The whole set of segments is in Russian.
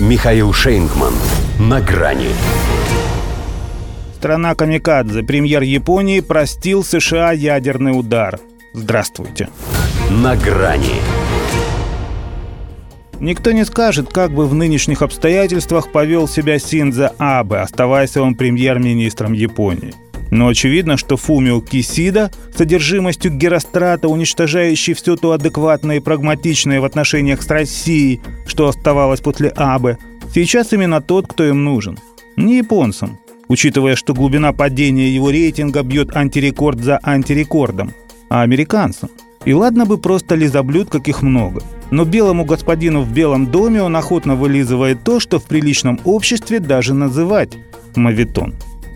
Михаил Шейнгман. На грани. Страна Камикадзе, премьер Японии, простил США ядерный удар. Здравствуйте. На грани. Никто не скажет, как бы в нынешних обстоятельствах повел себя Синдзо Абе, оставаясь он премьер-министром Японии. Но очевидно, что Фумио Кисида, содержимостью Герострата, уничтожающий все то адекватное и прагматичное в отношениях с Россией, что оставалось после Абе, сейчас именно тот, кто им нужен. Не японцам, учитывая, что глубина падения его рейтинга бьет антирекорд за антирекордом, а американцам. И ладно бы просто лизоблюд, каких много. Но белому господину в Белом доме он охотно вылизывает то, что в приличном обществе даже называть мавитон.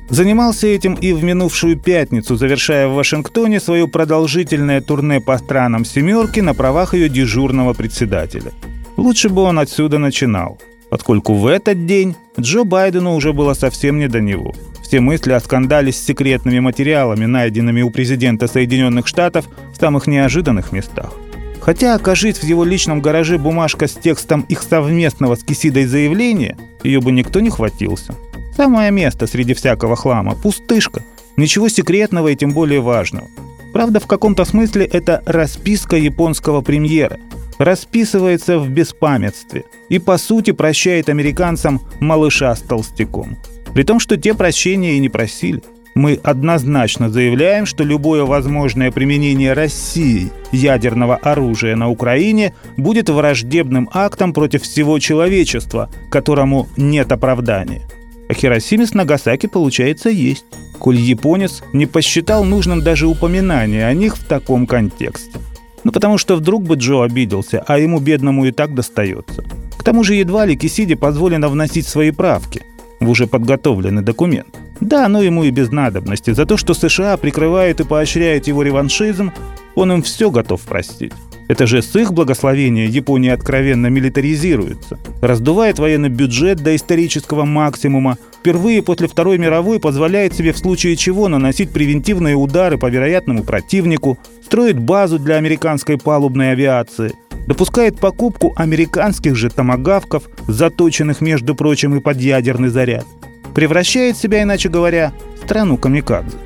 Занимался этим и в минувшую пятницу, завершая в Вашингтоне свое продолжительное турне по странам «семерки» на правах ее дежурного председателя. Лучше бы он отсюда начинал, поскольку в этот день Джо Байдену уже было совсем не до него. Все мысли о скандале с секретными материалами, найденными у президента Соединенных Штатов в самых неожиданных местах. Хотя окажись в его личном гараже бумажка с текстом их совместного с Кисидой заявления, ее бы никто не хватился – Самое место среди всякого хлама, пустышка. Ничего секретного и тем более важного. Правда, в каком-то смысле это расписка японского премьера. Расписывается в беспамятстве и, по сути, прощает американцам малыша с толстяком. При том, что те прощения и не просили. Мы однозначно заявляем, что любое возможное применение России ядерного оружия на Украине будет враждебным актом против всего человечества, которому нет оправдания. А Хиросиме с Нагасаки, получается, есть, коль японец не посчитал нужным даже упоминание о них в таком контексте. Ну потому что вдруг бы Джо обиделся, а ему бедному и так достается. К тому же едва ли Кисиде позволено вносить свои правки в уже подготовленный документ. Да, но ему и без надобности. За то, что США прикрывает и поощряет его реваншизм, он им все готов простить. Это же с их благословения Япония откровенно милитаризируется, раздувает военный бюджет до исторического максимума, впервые после Второй мировой позволяет себе в случае чего наносить превентивные удары по вероятному противнику, строит базу для американской палубной авиации, допускает покупку американских же томагавков, заточенных, между прочим, и под ядерный заряд, превращает себя, иначе говоря, в страну камикадзе.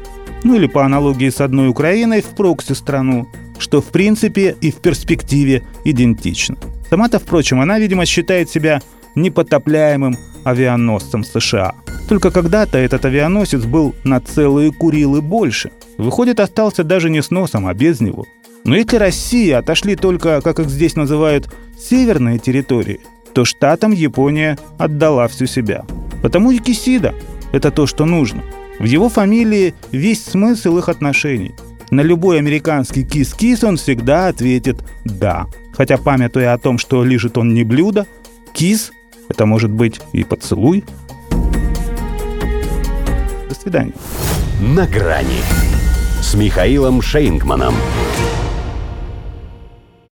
Ну или по аналогии с одной Украиной в прокси-страну, что в принципе и в перспективе идентично. Сама-то, впрочем, она, видимо, считает себя непотопляемым авианосцем США. Только когда-то этот авианосец был на целые Курилы больше. Выходит, остался даже не с носом, а без него. Но если Россия отошли только, как их здесь называют, северные территории, то штатам Япония отдала всю себя. Потому и Кисида – это то, что нужно. В его фамилии весь смысл их отношений – на любой американский кис-кис он всегда ответит «да». Хотя, памятуя о том, что лежит он не блюдо, кис – это может быть и поцелуй. До свидания. На грани с Михаилом Шейнгманом.